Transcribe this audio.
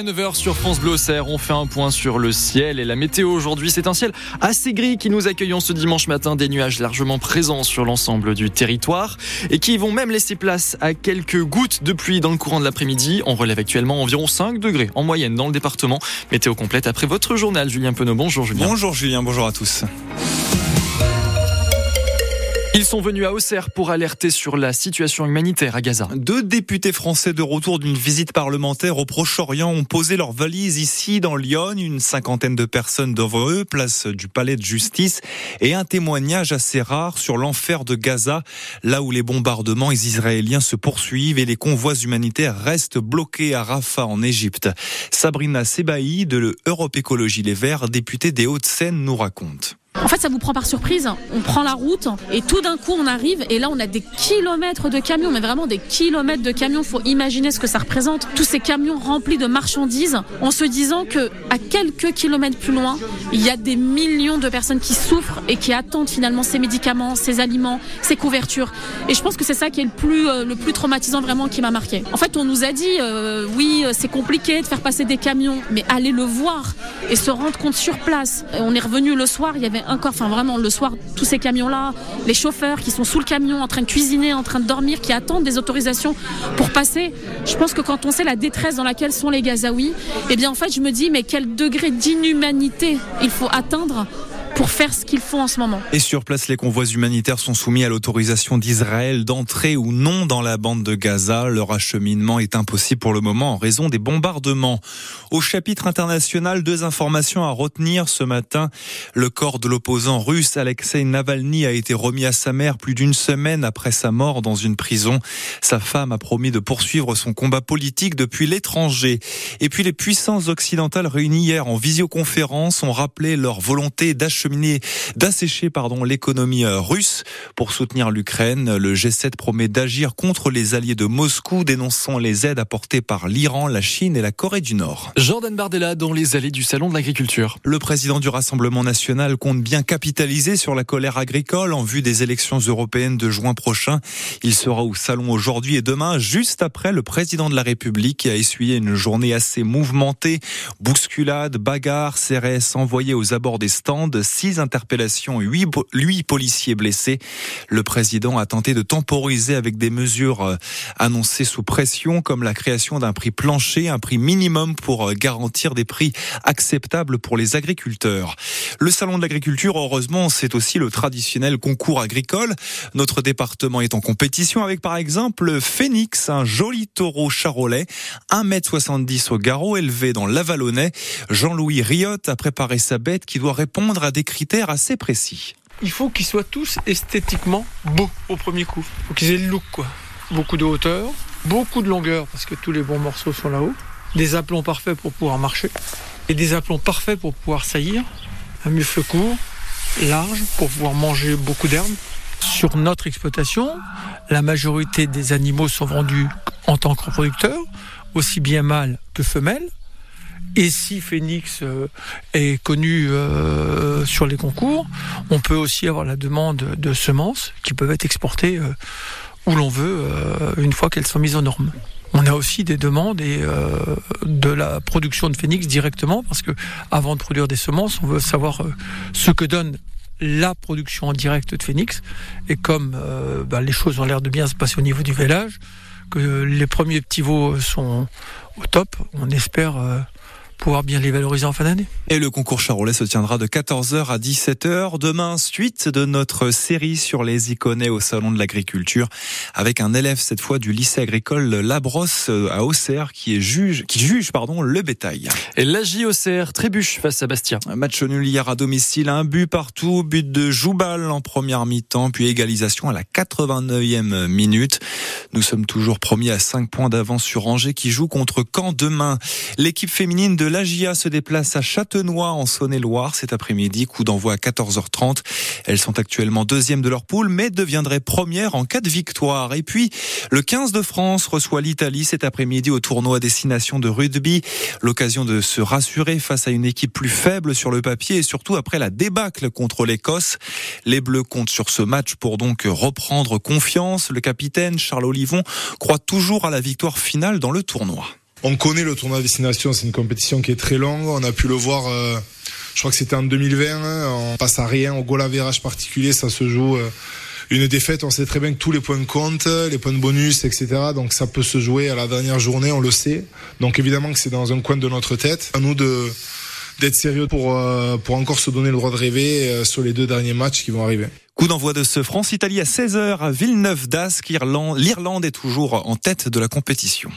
à 9h sur France Bleu On fait un point sur le ciel et la météo aujourd'hui. C'est un ciel assez gris qui nous accueillons ce dimanche matin. Des nuages largement présents sur l'ensemble du territoire et qui vont même laisser place à quelques gouttes de pluie dans le courant de l'après-midi. On relève actuellement environ 5 degrés en moyenne dans le département. Météo complète après votre journal. Julien Penaud. Bonjour Julien. Bonjour Julien, bonjour à tous. Ils sont venus à Auxerre pour alerter sur la situation humanitaire à Gaza. Deux députés français de retour d'une visite parlementaire au Proche-Orient ont posé leurs valises ici dans Lyon. Une cinquantaine de personnes devant eux, place du palais de justice, et un témoignage assez rare sur l'enfer de Gaza, là où les bombardements israéliens se poursuivent et les convois humanitaires restent bloqués à Rafah en Égypte. Sabrina Sebaï de Europe Écologie Les Verts, députée des Hauts-de-Seine, nous raconte. En fait, ça vous prend par surprise. On prend la route et tout d'un coup, on arrive et là, on a des kilomètres de camions, mais vraiment des kilomètres de camions. Faut imaginer ce que ça représente. Tous ces camions remplis de marchandises, en se disant que à quelques kilomètres plus loin, il y a des millions de personnes qui souffrent et qui attendent finalement ces médicaments, ces aliments, ces couvertures. Et je pense que c'est ça qui est le plus euh, le plus traumatisant vraiment qui m'a marqué. En fait, on nous a dit euh, oui, c'est compliqué de faire passer des camions, mais allez le voir et se rendre compte sur place. On est revenu le soir, il y avait encore, enfin vraiment le soir, tous ces camions-là, les chauffeurs qui sont sous le camion en train de cuisiner, en train de dormir, qui attendent des autorisations pour passer. Je pense que quand on sait la détresse dans laquelle sont les Gazaouis, eh bien en fait je me dis mais quel degré d'inhumanité il faut atteindre pour faire ce en ce moment. Et sur place, les convois humanitaires sont soumis à l'autorisation d'Israël d'entrer ou non dans la bande de Gaza. Leur acheminement est impossible pour le moment en raison des bombardements. Au chapitre international, deux informations à retenir ce matin. Le corps de l'opposant russe Alexei Navalny a été remis à sa mère plus d'une semaine après sa mort dans une prison. Sa femme a promis de poursuivre son combat politique depuis l'étranger. Et puis les puissances occidentales réunies hier en visioconférence ont rappelé leur volonté d'acheminer d'assécher pardon l'économie euh, russe pour soutenir l'Ukraine. Le G7 promet d'agir contre les alliés de Moscou, dénonçant les aides apportées par l'Iran, la Chine et la Corée du Nord. Jordan Bardella dans les allées du salon de l'agriculture. Le président du Rassemblement national compte bien capitaliser sur la colère agricole en vue des élections européennes de juin prochain. Il sera au salon aujourd'hui et demain, juste après le président de la République qui a essuyé une journée assez mouvementée. Bousculade, bagarre, CRS envoyés aux abords des stands, six interpellations, huit, huit policiers blessés. Le président a tenté de temporiser avec des mesures euh, annoncées sous pression, comme la création d'un prix plancher, un prix minimum pour euh, garantir des prix acceptables pour les agriculteurs. Le salon de l'agriculture, heureusement, c'est aussi le traditionnel concours agricole. Notre département est en compétition avec, par exemple, Phoenix, un joli taureau charolais, 1m70 au garrot, élevé dans l'Avalonnais. Jean-Louis Riotte a préparé sa bête qui doit répondre à des critères assez précis. Il faut qu'ils soient tous esthétiquement beaux au premier coup. Il faut qu'ils aient le look. Beaucoup de hauteur, beaucoup de longueur, parce que tous les bons morceaux sont là-haut. Des aplombs parfaits pour pouvoir marcher. Et des aplombs parfaits pour pouvoir saillir. Un mufle court, large, pour pouvoir manger beaucoup d'herbes. Sur notre exploitation, la majorité des animaux sont vendus en tant que reproducteurs, aussi bien mâles que femelles. Et si Phoenix euh, est connu euh, sur les concours, on peut aussi avoir la demande de semences qui peuvent être exportées euh, où l'on veut une fois qu'elles sont mises aux normes. On a aussi des demandes de la production de phénix directement parce que avant de produire des semences, on veut savoir ce que donne la production en direct de phénix. Et comme bah, les choses ont l'air de bien se passer au niveau du village, que les premiers petits veaux sont au top, on espère pouvoir bien les valoriser en fin d'année. Et le concours Charolais se tiendra de 14h à 17h. Demain, suite de notre série sur les iconés au Salon de l'Agriculture, avec un élève cette fois du lycée agricole Labrosse euh, à Auxerre qui est juge, qui juge pardon, le bétail. Et l'AJ Auxerre trébuche face à Bastia. Un match nul hier à domicile, un but partout, but de Joubal en première mi-temps, puis égalisation à la 89e minute. Nous sommes toujours premiers à 5 points d'avance sur Angers qui joue contre Caen demain. L'équipe féminine de l'AGIA se déplace à Châtenois en Saône-et-Loire cet après-midi, coup d'envoi à 14h30. Elles sont actuellement deuxième de leur poule, mais deviendraient première en cas de victoire. Et puis, le 15 de France reçoit l'Italie cet après-midi au tournoi à destination de rugby. L'occasion de se rassurer face à une équipe plus faible sur le papier et surtout après la débâcle contre l'Écosse. Les Bleus comptent sur ce match pour donc reprendre confiance. Le capitaine Charles Olivon croit toujours à la victoire finale dans le tournoi. On connaît le tournoi de destination, c'est une compétition qui est très longue. On a pu le voir, euh, je crois que c'était en 2020. Hein. on passe à rien au goal average particulier, ça se joue. Euh, une défaite, on sait très bien que tous les points comptent, les points de bonus, etc. Donc ça peut se jouer à la dernière journée, on le sait. Donc évidemment que c'est dans un coin de notre tête. À nous de d'être sérieux pour euh, pour encore se donner le droit de rêver sur les deux derniers matchs qui vont arriver. Coup d'envoi de ce France-Italie à 16h à Villeneuve d'Ascq. L'Irlande est toujours en tête de la compétition.